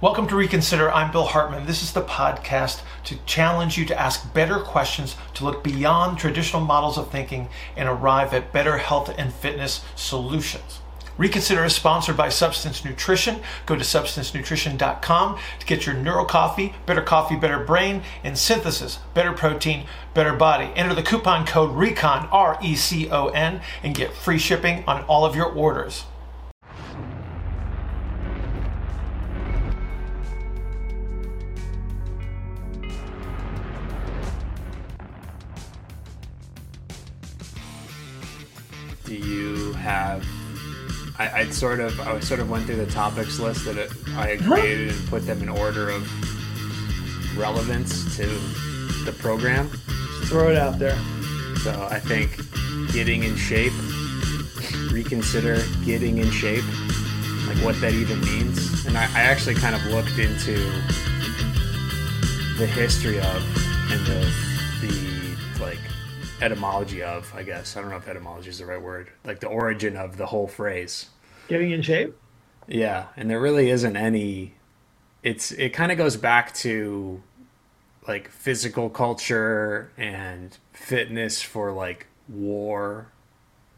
Welcome to Reconsider. I'm Bill Hartman. This is the podcast to challenge you to ask better questions, to look beyond traditional models of thinking, and arrive at better health and fitness solutions. Reconsider is sponsored by Substance Nutrition. Go to substancenutrition.com to get your neuro coffee, better coffee, better brain, and synthesis, better protein, better body. Enter the coupon code RECON, R E C O N, and get free shipping on all of your orders. Do you have I, I'd sort of I sort of went through the topics list that it, I had created and put them in order of relevance to the program. Just throw it out there. So I think getting in shape, reconsider getting in shape, like what that even means. And I, I actually kind of looked into the history of and the etymology of, I guess. I don't know if etymology is the right word. Like the origin of the whole phrase. Getting in shape? Yeah, and there really isn't any it's it kind of goes back to like physical culture and fitness for like war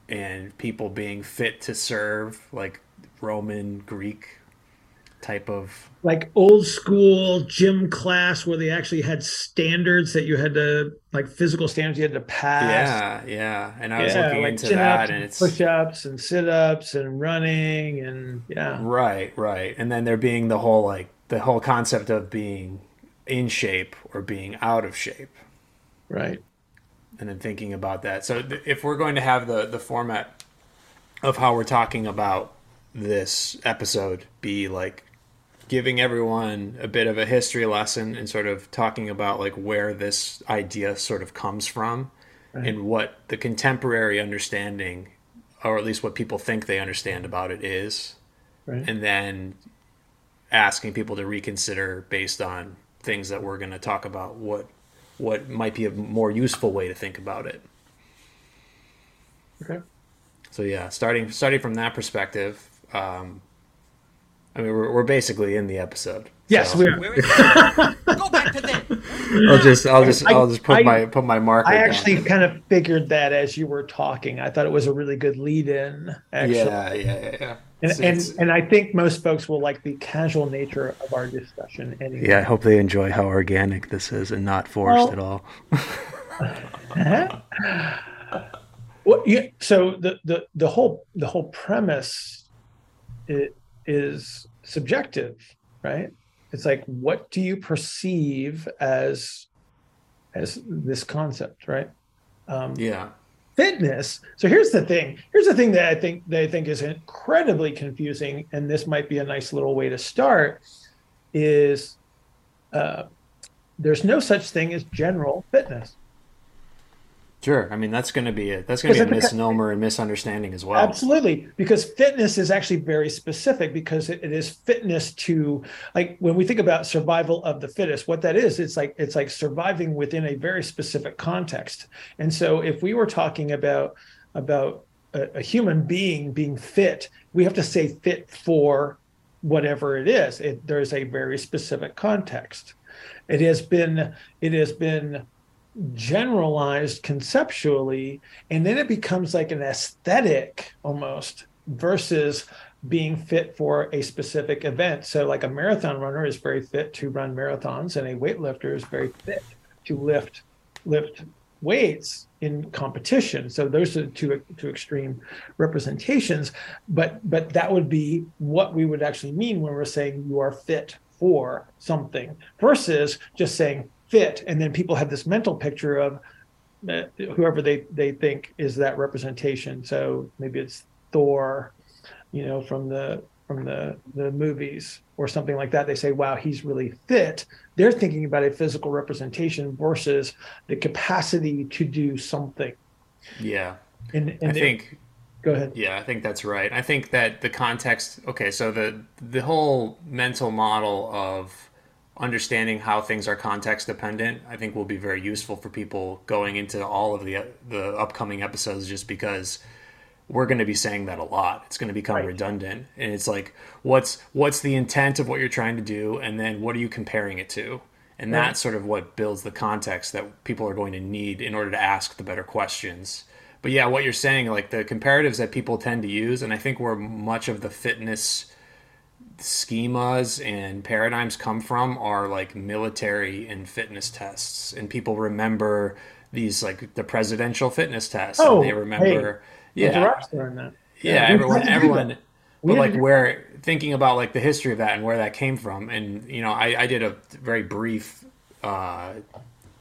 and people being fit to serve like Roman Greek type of like old school gym class where they actually had standards that you had to like physical standards you had to pass. Yeah, yeah. And I was yeah, looking like into that and it's push-ups and sit-ups and running and yeah. Right, right. And then there being the whole like the whole concept of being in shape or being out of shape. Right. And then thinking about that. So th- if we're going to have the the format of how we're talking about this episode be like giving everyone a bit of a history lesson and sort of talking about like where this idea sort of comes from right. and what the contemporary understanding or at least what people think they understand about it is right. and then asking people to reconsider based on things that we're going to talk about what what might be a more useful way to think about it okay so yeah starting starting from that perspective um, I mean, we're, we're basically in the episode. Yes, so. we are. Go back to them. I'll just, I'll just, I, will just put I, my put my marker. I actually down. kind of figured that as you were talking. I thought it was a really good lead-in. Actually. Yeah, yeah, yeah, yeah. And, and and I think most folks will like the casual nature of our discussion. Anyway. Yeah, I hope they enjoy how organic this is and not forced well, at all. well, yeah, so the the the whole the whole premise. It, is subjective, right? It's like what do you perceive as as this concept, right? Um, yeah. Fitness. So here's the thing. Here's the thing that I think that I think is incredibly confusing, and this might be a nice little way to start. Is uh, there's no such thing as general fitness. Sure. I mean, that's going to be a, that's going to be a misnomer and misunderstanding as well. Absolutely, because fitness is actually very specific because it, it is fitness to like when we think about survival of the fittest, what that is, it's like it's like surviving within a very specific context. And so, if we were talking about about a, a human being being fit, we have to say fit for whatever it is. It, there's a very specific context. It has been it has been generalized conceptually and then it becomes like an aesthetic almost versus being fit for a specific event. So like a marathon runner is very fit to run marathons and a weightlifter is very fit to lift lift weights in competition. So those are two two extreme representations. But but that would be what we would actually mean when we're saying you are fit for something versus just saying fit. And then people have this mental picture of uh, whoever they they think is that representation. So maybe it's thor you know from the from the the movies or something like that. They say wow he's really fit. They're thinking about a physical representation versus the capacity to do something. Yeah. And, and i think go ahead. Yeah i think that's right. I think that the context okay so the the whole mental model of understanding how things are context dependent, I think will be very useful for people going into all of the the upcoming episodes. Just because we're going to be saying that a lot. It's going to become Right. redundant, and it's like, what's what's the intent of what you're trying to do, and then what are you comparing it to? And Right. that's sort of what builds the context that people are going to need in order to ask the better questions. But yeah, what you're saying, like the comparatives that people tend to use, and I think where much of the fitness schemas and paradigms come from are like military and fitness tests and people remember these like the presidential fitness tests Oh, and they remember Yeah. yeah that. yeah, we everyone had to do everyone but like where thinking about like the history of that and where that came from and you know i, I did a very brief uh,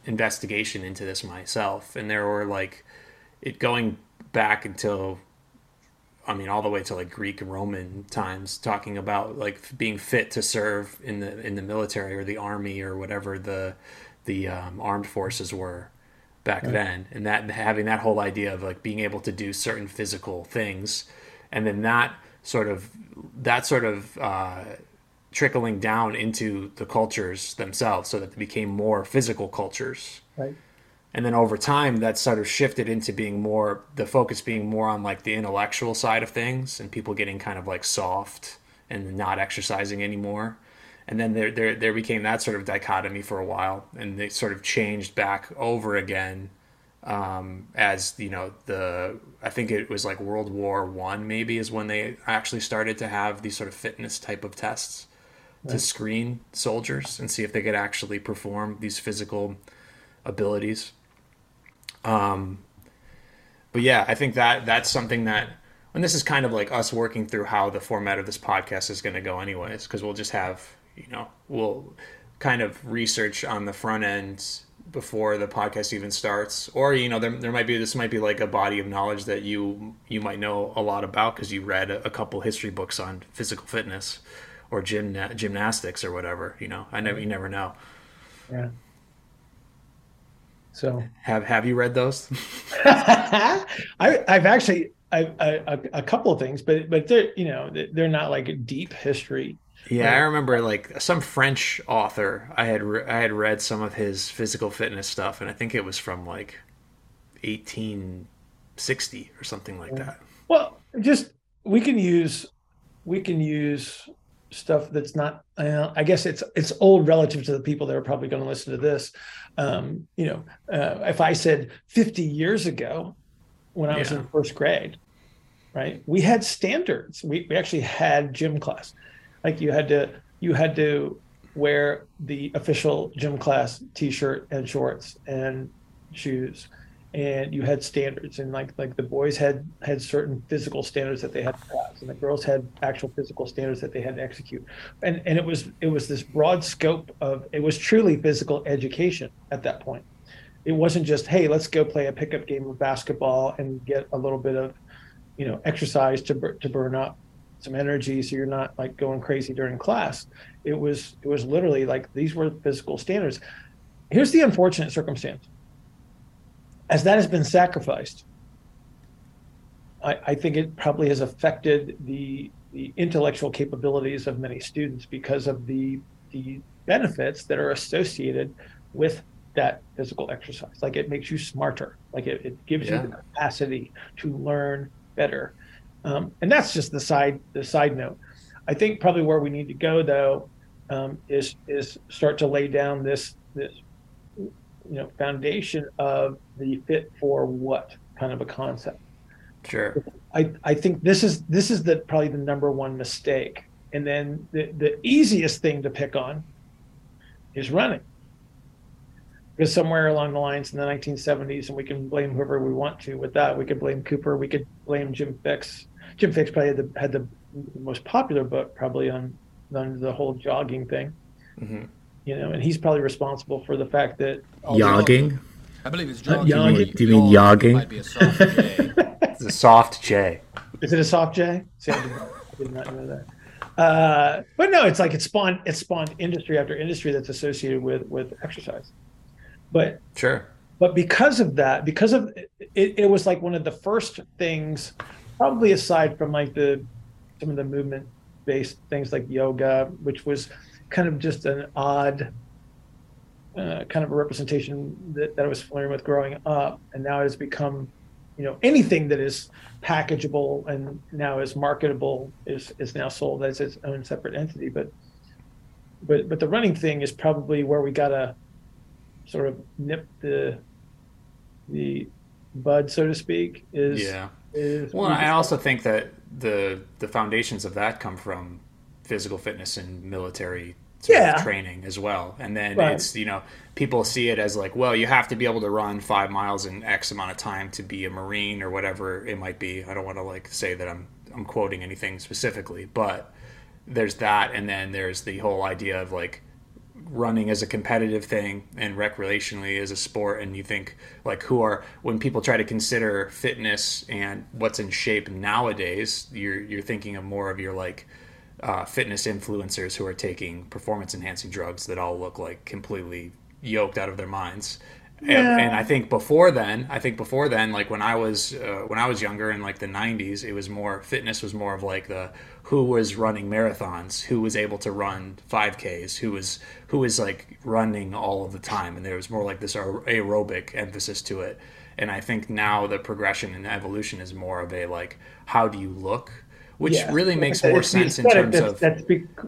investigation into this myself and there were like it going back until i mean all the way to like greek and roman times talking about like being fit to serve in the in the military or the army or whatever the the um, armed forces were back then. And that having that whole idea of like being able to do certain physical things and then that sort of that sort of uh, trickling down into the cultures themselves so that they became more physical cultures. Right. And then over time that sort of shifted into being more the focus being more on like the intellectual side of things and people getting kind of like soft and not exercising anymore and then there there, there became that sort of dichotomy for a while and they sort of changed back over again um, as you know the I think it was like World War One maybe is when they actually started to have these sort of fitness type of tests to screen soldiers and see if they could actually perform these physical abilities. Um, but yeah, I think that that's something that, and this is kind of like us working through how the format of this podcast is going to go, anyways, because we'll just have, you know, we'll kind of research on the front end before the podcast even starts. Or you know there, there might be this might be like a body of knowledge that you you might know a lot about because you read a, a couple history books on physical fitness or gym gymnastics or whatever you know? I never you never know. Yeah. So have have you read those I, I've actually I, I, a, a couple of things, but but they're you know they're not like deep history. Yeah, I remember like some French author. I had re- I had read some of his physical fitness stuff, and I think it was from like 1860 or something like that. Well, just we can use we can use stuff that's not. Uh, I guess it's it's old relative to the people that are probably going to listen to this. Um, you know, uh, if I said 50 years ago, when I was in first grade, right? We had standards. We we actually had gym class. Like you had to you had to wear the official gym class t-shirt and shorts and shoes and you had standards and like like the boys had had certain physical standards that they had to pass and the girls had actual physical standards that they had to execute. And and it was it was this broad scope of it was truly physical education at that point. It wasn't just hey let's go play a pickup game of basketball and get a little bit of you know exercise to to burn up some energy so you're not like going crazy during class. It was it was literally like these were physical standards. Here's the unfortunate circumstance as that has been sacrificed i, I think it probably has affected the the intellectual capabilities of many students because of the the benefits that are associated with that physical exercise. Like it makes you smarter. Like it, it gives Yeah. you the capacity to learn better. Um, and that's just the side the side note. I think probably where we need to go though um, is is start to lay down this this you know foundation of the fit for what kind of a concept Sure. I, I think this is this is the probably the number one mistake. And then the, the easiest thing to pick on is running. Because somewhere along the lines in the 1970s, and we can blame whoever we want to with that. We could blame Cooper. We could blame Jim Fixx. Jim Fixx probably had the, had the most popular book probably on on the whole jogging thing. hmm You know, and he's probably responsible for the fact that all Yogging? I believe it's Uh, jogging. yogging? Do you mean yogging? Might be a soft J. It's a soft J. Is it a soft J? See, I did not, did not know that. Uh, but no, it's like it spawned it spawned industry after industry that's associated with with exercise. But Sure. but because of that, because of it, it was like one of the first things, probably aside from like the some of the movement based things like yoga, which was kind of just an odd uh, kind of a representation that, that I was familiar with growing up, and now it has become you know anything that is packageable and now is marketable is is now sold as its own separate entity. But but but the running thing is probably where we gotta sort of nip the the bud, so to speak. Is Yeah. is Well, I also think that the the foundations of that come from physical fitness and military Yeah. training as well. And then Right. it's you know people see it as like, well, you have to be able to run five miles in X amount of time to be a Marine or whatever it might be. I don't want to like say that I'm I'm quoting anything specifically, but there's that, and then there's the whole idea of like running as a competitive thing and recreationally as a sport and you think like who are when people try to consider fitness and what's in shape nowadays you're you're thinking of more of your like uh, fitness influencers who are taking performance enhancing drugs that all look like completely yoked out of their minds and, Yeah. and I think before then, I think before then, like when I was uh, when I was younger in like the '90s, it was more fitness was more of like the who was running marathons, who was able to run 5Ks, who was who was like running all of the time, and there was more like this aerobic emphasis to it. And I think now the progression and evolution is more of a like how do you look, which Yeah. really makes more sense in terms that's, of that's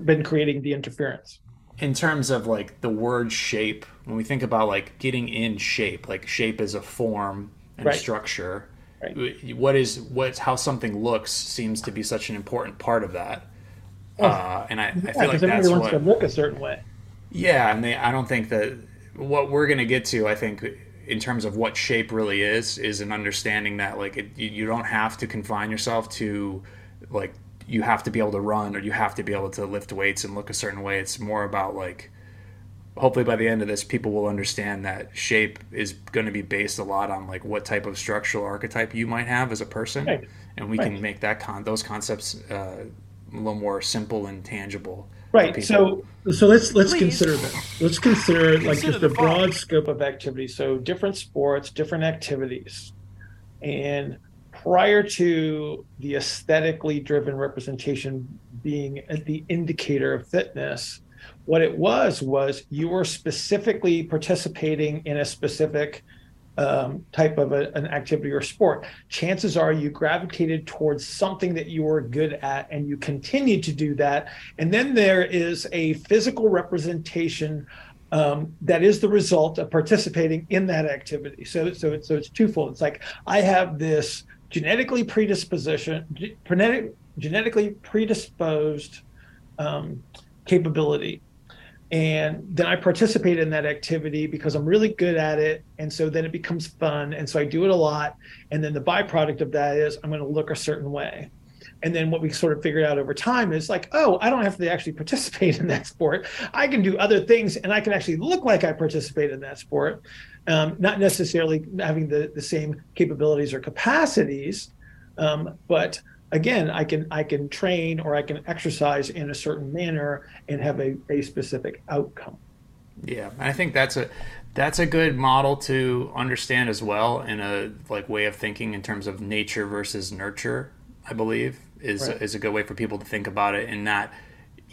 been creating the interference. in terms of like the word shape when we think about like getting in shape like shape is a form and Right. structure Right. what is what's how something looks seems to be such an important part of that uh, and I, I Yeah, feel like that's wants what to look a certain way. yeah, and they, I don't think that what we're going to get to, I think, in terms of what shape really is, is an understanding that like it, you, you don't have to confine yourself to like you have to be able to run or you have to be able to lift weights and look a certain way. It's more about like hopefully by the end of this, people will understand that shape is going to be based a lot on like what type of structural archetype you might have as a person, Right. and we Right. can make that con those concepts uh, a little more simple and tangible. Right. So so let's let's Please. consider that Let's consider like just the the broad scope of activities. So different sports, different activities, and prior to the aesthetically driven representation being the indicator of fitness, what it was was you were specifically participating in a specific um, type of a, an activity or sport. Chances are you gravitated towards something that you were good at and you continued to do that. And then there is a physical representation um, that is the result of participating in that activity. So, so, so it's twofold. It's like I have this genetically predisposition, genetic, genetically predisposed um, capability and then I participate in that activity because I'm really good at it, and so then it becomes fun, and so I do it a lot, and then the byproduct of that is I'm going to look a certain way. And then what we sort of figured out over time is like, oh, I don't have to actually participate in that sport. I can do other things, and I can actually look like I participate in that sport, um, not necessarily having the the same capabilities or capacities, um, but again i can i can train or i can exercise in a certain manner and have a, a specific outcome Yeah, I think that's a that's a good model to understand as well in a like way of thinking in terms of nature versus nurture. I believe is Right. is a good way for people to think about it. In that,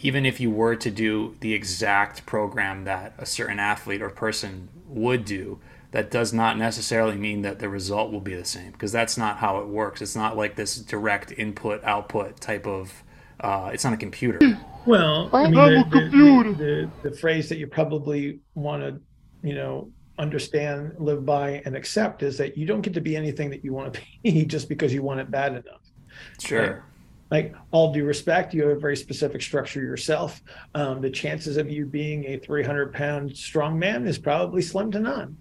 even if you were to do the exact program that a certain athlete or person would do, that does not necessarily mean that the result will be the same because that's not how it works. It's not like this direct input output type of. Uh, it's not a computer. well i mean I'm the, a computer. the, the, the phrase that you probably want to you know understand live by and accept is that you don't get to be anything that you want to be just because you want it bad enough Sure. Like all due respect you have a very specific structure yourself um, the chances of you being a 300 pound strong man is probably slim to none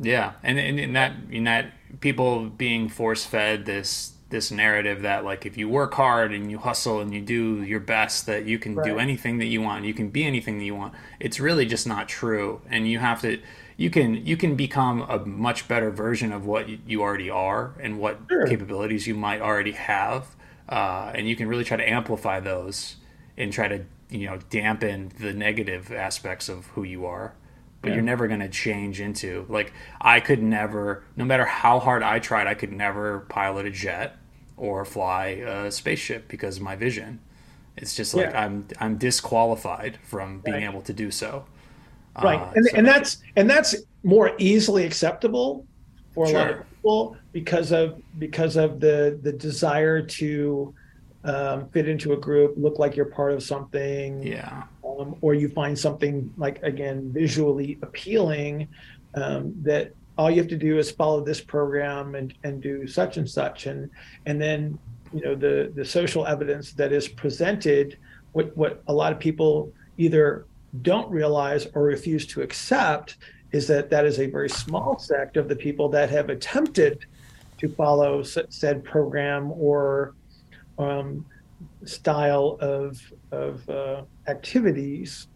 Yeah, and and in that in that people being force fed this this narrative that like if you work hard and you hustle and you do your best that you can do anything that you want, you can be anything that you want. It's really just not true, and you have to. You can you can become a much better version of what you- you already are and what Sure. capabilities you might already have, uh, and you can really try to amplify those and try to you know dampen the negative aspects of who you are but Yeah. you're never going to change into like i could never no matter how hard i tried i could never pilot a jet or fly a spaceship because of my vision it's just like Yeah. i'm i'm disqualified from being Right. able to do so right Uh, and, so- and that's and that's more easily acceptable for a lot of Sure. People because of because of the the desire to um, fit into a group, look like you're part of something, Yeah. um, or you find something like again visually appealing um, that all you have to do is follow this program and and do such and such and and then you know the the social evidence that is presented what what a lot of people either don't realize or refuse to accept is that that is a very small sect of the people that have attempted to follow said program or um, style of of uh, activities.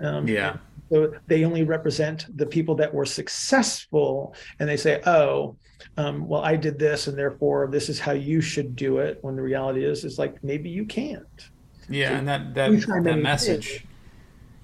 Um, Yeah. So they only represent the people that were successful, and they say, "Oh, um, well, I did this, and therefore this is how you should do it." When the reality is, is like maybe you can't. Yeah, and that that, that message things.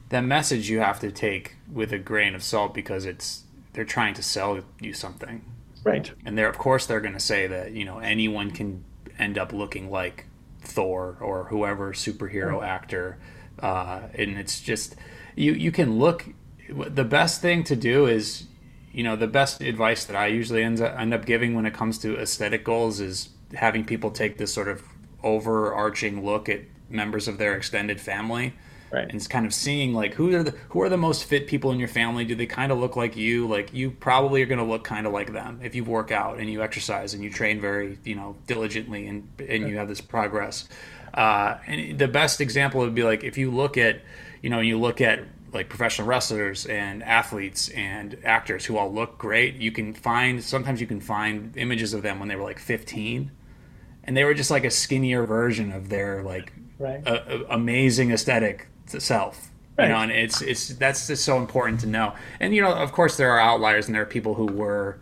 That message you have to take with a grain of salt because it's they're trying to sell you something. Right. And they're of course they're going to say that, you know, anyone can end up looking like Thor or whoever superhero actor uh, and it's just you you can look the best thing to do is you know the best advice that I usually end up, end up giving when it comes to aesthetic goals is having people take this sort of overarching look at members of their extended family Right. and it's kind of seeing like who are the who are the most fit people in your family do they kind of look like you like you probably are going to look kind of like them if you work out and you exercise and you train very you know diligently and and you have this progress uh, and the best example would be like if you look at you know you look at like professional wrestlers and athletes and actors who all look great you can find sometimes you can find images of them when they were like 15 and they were just like a skinnier version of their like Right. a, a- amazing aesthetic self you know and it's it's that's just so important to know. And you know of course there are outliers and there are people who were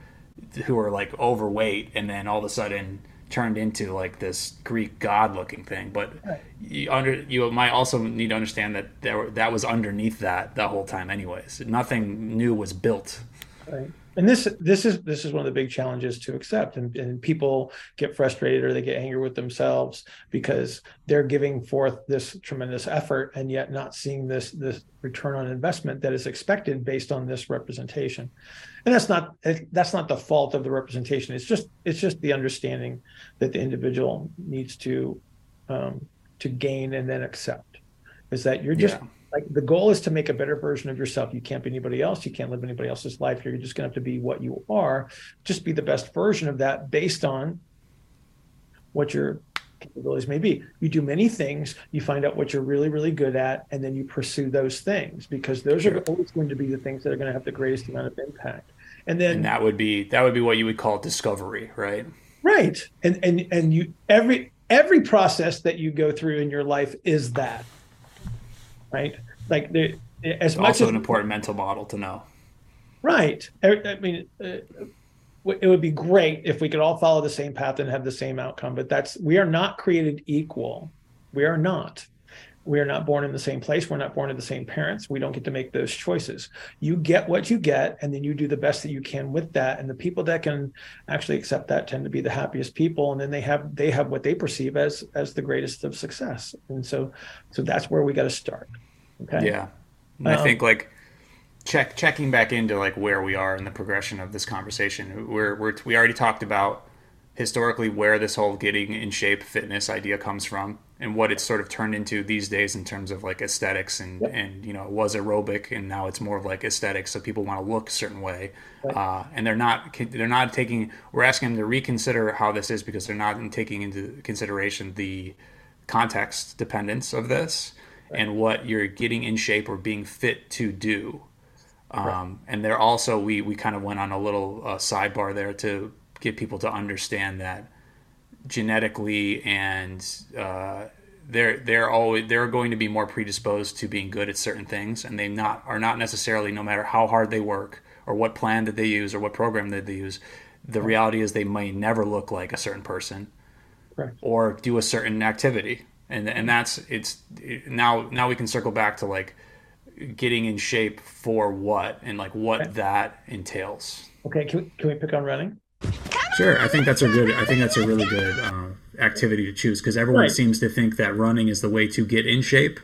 who are like overweight and then all of a sudden turned into like this greek god looking thing. But Right. you under you might also need to understand that there that was underneath that the whole time anyways. Nothing new was built. Right. And this this is this is one of the big challenges to accept, and, and people get frustrated or they get angry with themselves because they're giving forth this tremendous effort and yet not seeing this this return on investment that is expected based on this representation. And that's not that's not the fault of the representation. It's just it's just the understanding that the individual needs to um, to gain and then accept is that you're just Yeah. Like the goal is to make a better version of yourself. You can't be anybody else. You can't live anybody else's life. You're just going to have to be what you are. Just be the best version of that based on what your capabilities may be. You do many things, you find out what you're really, really good at, and then you pursue those things because those Sure. are always going to be the things that are going to have the greatest amount of impact. And then and that would be that would be what you would call discovery right right. And and and you every every process that you go through in your life is that. Right? Like the as it's much also as an important mental model to know Right. I, I mean, uh, it would be great if we could all follow the same path and have the same outcome, but that's we are not created equal. We are not. We are not born in the same place. We're not born to the same parents. We don't get to make those choices. You get what you get, and then you do the best that you can with that. And the people that can actually accept that tend to be the happiest people. And then they have they have what they perceive as as the greatest of success. And so, so that's where we got to start. Okay. Yeah, I Um, think like check checking back into like where we are in the progression of this conversation. We're, we're we already talked about historically where this whole getting in shape fitness idea comes from and what it's sort of turned into these days in terms of like aesthetics and Yep. and you know it was aerobic and now it's more of like aesthetics so people want to look a certain way uh, and they're not they're not taking we're asking them to reconsider how this is because they're not taking into consideration the context dependence of this and what you're getting in shape or being fit to do. Um, and they're also we we kind of went on a little uh, sidebar there to get people to understand that genetically and uh, they're they're always they're going to be more predisposed to being good at certain things and they not are not necessarily no matter how hard they work or what plan that they use or what program that they use the reality is they may never look like a certain person Correct. or do a certain activity and and that's it's it, now now we can circle back to like getting in shape for what and like what Okay. that entails Okay. Can we, can we pick on running? Sure, I think that's a good. I think that's a really good uh, activity to choose because everyone Right. seems to think that running is the way to get in shape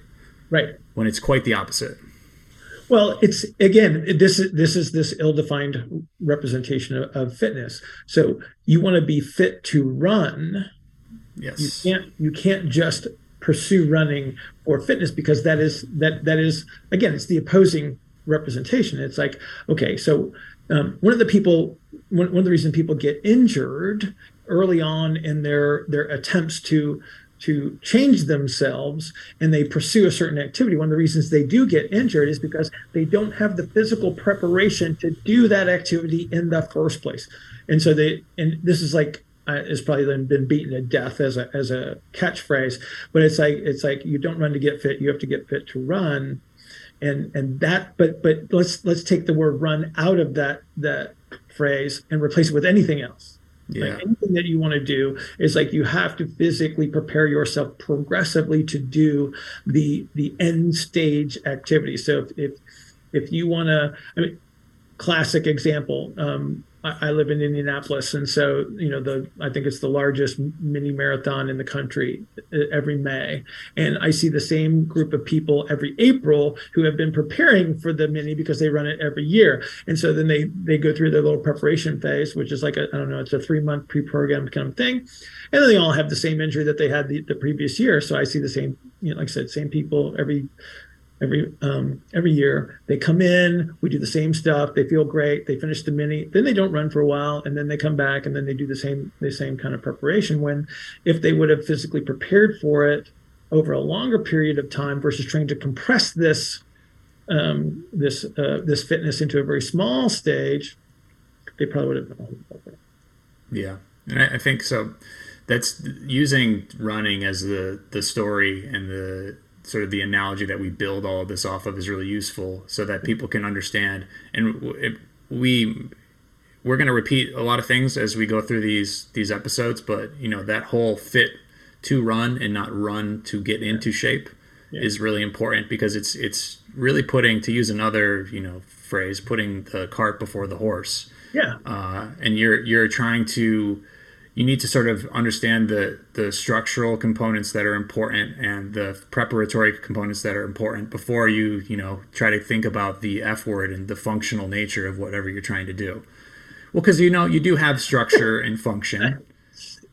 Right. when it's quite the opposite. Well, it's again, this is this is this ill-defined representation of, of fitness. So you want to be fit to run. Yes. You can't you can't just pursue running for fitness because that is that that is again it's the opposing representation. It's like okay, so um, one of the people one, one of the reasons people get injured early on in their their attempts to to change themselves and they pursue a certain activity one of the reasons they do get injured is because they don't have the physical preparation to do that activity in the first place and so they and this is like it's probably then been beaten to death as a as a catchphrase but it's like it's like you don't run to get fit you have to get fit to run and and that but but let's let's take the word run out of that that phrase and replace it with anything else Yeah. like anything that you want to do is like you have to physically prepare yourself progressively to do the the end stage activity. So if if, if you want to, I mean, classic example. Um, I, live in Indianapolis, and so you know the I think it's the largest mini marathon in the country every May, and I see the same group of people every April who have been preparing for the mini because they run it every year, and so then they they go through their little preparation phase, which is like a I don't know, it's a three month pre-programmed kind of thing, and then they all have the same injury that they had the, the previous year. So I see the same, you know, like I said, same people every every um, every year. They come in, we do the same stuff. They feel great. They finish the mini, then they don't run for a while, and then they come back and then they do the same the same kind of preparation. When if they would have physically prepared for it over a longer period of time versus trying to compress this um, this uh, this fitness into a very small stage, they probably would have better. Yeah, and I, I think so. That's using running as the the story and the sort of the analogy that we build all of this off of is really useful, so that people can understand. And it, we we're going to repeat a lot of things as we go through these these episodes, but you know that whole fit to run and not run to get into shape is really important because it's it's really putting to use another you know phrase putting the cart before the horse. Yeah, uh, and you're you're trying to you need to sort of understand the the structural components that are important and the preparatory components that are important before you you know try to think about the f word and the functional nature of whatever you're trying to do. Well because you know you do have structure and function.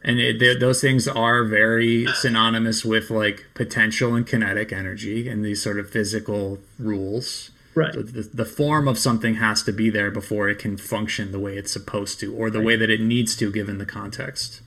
And it, those things are very synonymous with like potential and kinetic energy and these sort of physical rules right. so the, the form of something has to be there before it can function the way it's supposed to, or the way that it needs to, given the context.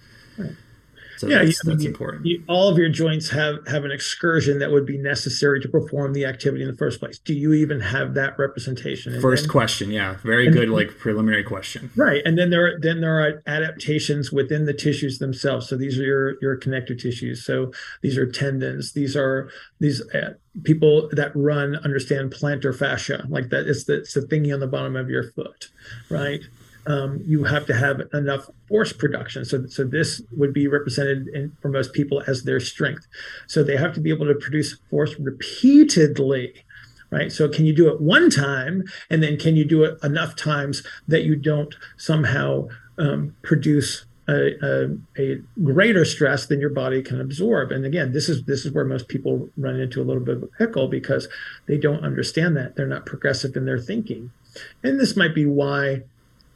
So yeah, that's, that's you- important. you- all of your joints have have an excursion that would be necessary to perform the activity in the first place. Do you even have that representation? And First then- question, yeah, very good, like preliminary question. right, and then there are, then there are adaptations within the tissues themselves. So these are your your connective tissues. So these are tendons. These are these uh, people that run understand plantar fascia, like that. It's the it's the thingy on the bottom of your foot, right? Um, you have to have enough force production. So, so this would be represented in, for most people as their strength. So they have to be able to produce force repeatedly, right? So can you do it one time, and then can you do it enough times that you don't somehow um, produce a, a, a greater stress than your body can absorb? And again, this is this is where most people run into a little bit of a pickle because they don't understand that they're not progressive in their thinking. And this might be why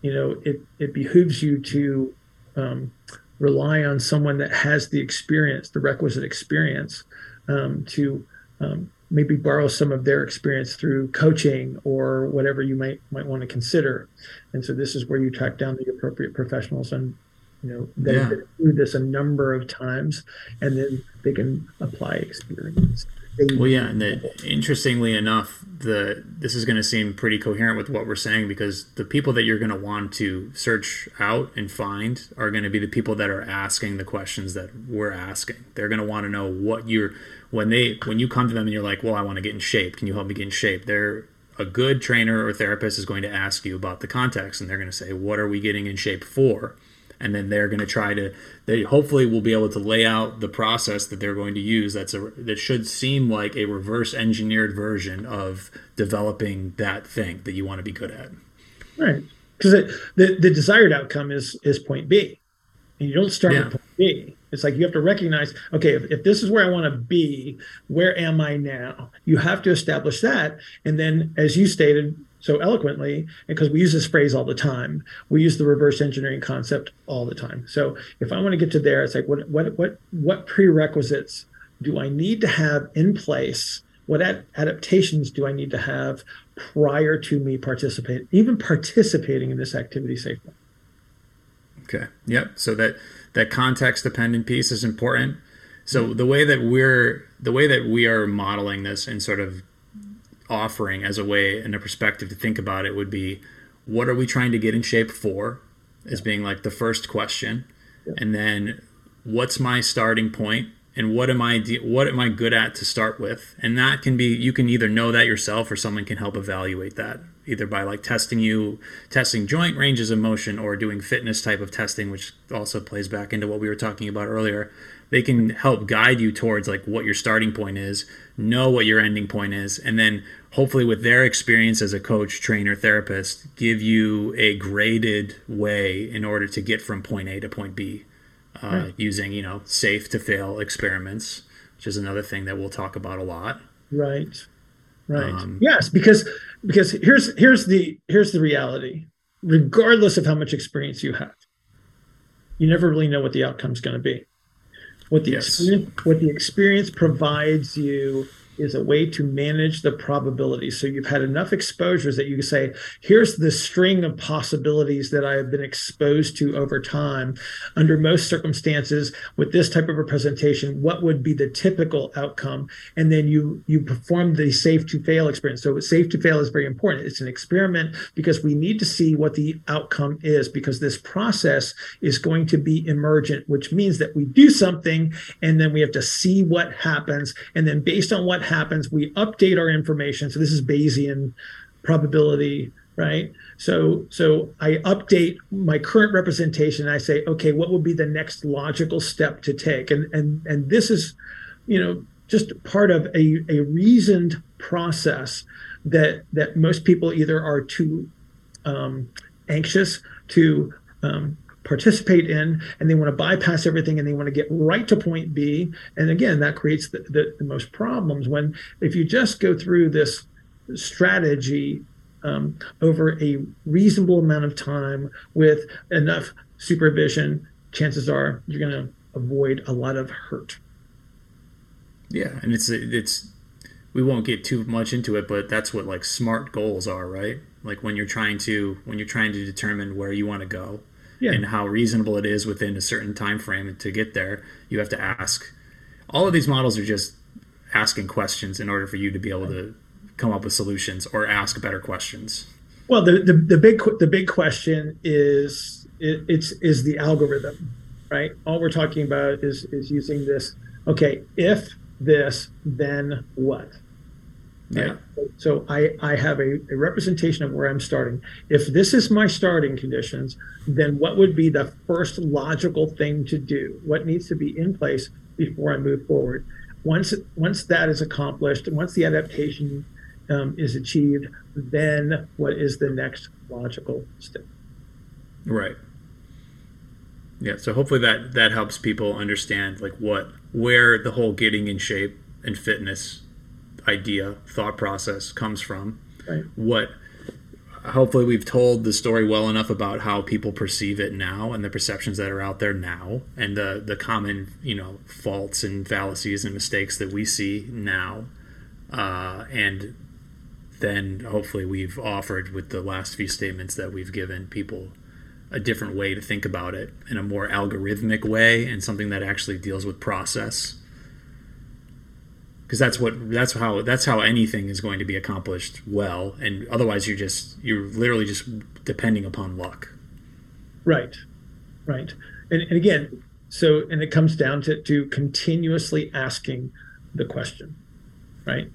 you know it it behooves you to um, rely on someone that has the experience the requisite experience um, to um, maybe borrow some of their experience through coaching or whatever you might might want to consider and so this is where you track down the appropriate professionals and you know they Yeah. do this a number of times and then they can apply experience Well, yeah, and that interestingly enough, the this is going to seem pretty coherent with what we're saying because the people that you're going to want to search out and find are going to be the people that are asking the questions that we're asking. They're going to want to know what you're when they when you come to them and you're like, "Well, I want to get in shape. Can you help me get in shape?" They're a good trainer or therapist is going to ask you about the context and they're going to say, "What are we getting in shape for?" And then they're going to try to they hopefully will be able to lay out the process that they're going to use that's a that should seem like a reverse engineered version of developing that thing that you want to be good at Right. Because the, the desired outcome is is point B. And you don't start Yeah. with point B. It's like you have to recognize, okay, if, if this is where I want to be, where am I now? You have to establish that. And then, as you stated so eloquently, because we use this phrase all the time, we use the reverse engineering concept all the time. So if I want to get to there, it's like, what, what, what, what prerequisites do I need to have in place? What ad- adaptations do I need to have prior to me participating, even participating in this activity safely? Okay. Yep. So that that context dependent piece is important. So the way that we're the way that we are modeling this and sort of offering as a way and a perspective to think about it would be what are we trying to get in shape for? As being like the first question. Yeah. and then what's my starting point? And what am I de- what am I good at to start with? And that can be you can either know that yourself or someone can help evaluate that either by like testing you testing joint ranges of motion or doing fitness type of testing which also plays back into what we were talking about earlier they can help guide you towards like what your starting point is know what your ending point is and then hopefully with their experience as a coach trainer therapist give you a graded way in order to get from point a to point b uh, Right. using you know safe to fail experiments which is another thing that we'll talk about a lot Right. Right. Um, yes, because because here's here's the here's the reality. Regardless of how much experience you have, you never really know what the outcome's going to be. What the Yes. experience what the experience provides you is a way to manage the probability. So you've had enough exposures that you can say, here's the string of possibilities that I have been exposed to over time. Under most circumstances, with this type of representation, what would be the typical outcome? And then you you perform the safe to fail experience. So safe to fail is very important. It's an experiment because we need to see what the outcome is because this process is going to be emergent, which means that we do something and then we have to see what happens. And then based on what happens, we update our information. So this is Bayesian probability, right? So so I update my current representation. I say, okay, what would be the next logical step to take? And and and this is, you know, just part of a, a reasoned process that that most people either are too um, anxious to um, participate in and they want to bypass everything and they want to get right to point b. And again that creates the, the, the most problems when if you just go through this strategy um, over a reasonable amount of time with enough supervision chances are you're going to avoid a lot of hurt. Yeah, and it's it's we won't get too much into it, but that's what like smart goals are, right? Like when you're trying to when you're trying to determine where you want to go Yeah. and how reasonable it is within a certain time frame to get there, you have to ask. All of these models are just asking questions in order for you to be able to come up with solutions or ask better questions. Well, the, the, the big the big question is it, it's is the algorithm, right? All we're talking about is is using this. Okay, if this, then what? Yeah. So I I have a, a representation of where I'm starting. If this is my starting conditions, then what would be the first logical thing to do? What needs to be in place before I move forward? Once once that is accomplished, once the adaptation um, is achieved, then what is the next logical step? Right. Yeah, so hopefully that that helps people understand like what where the whole getting in shape and fitness idea thought process comes from. Right. What hopefully we've told the story well enough about how people perceive it now and the perceptions that are out there now and the the common, you know, faults and fallacies and mistakes that we see now. Uh, and then hopefully we've offered with the last few statements that we've given people a different way to think about it in a more algorithmic way and something that actually deals with process because that's what that's how that's how anything is going to be accomplished well and otherwise you're just you're literally just depending upon luck Right, right. And, and again, so and it comes down to to continuously asking the question, right?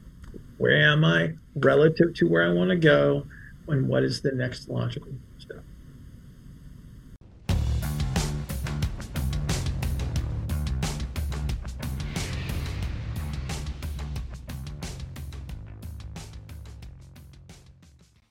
Where am I relative to where I want to go, and what is the next logical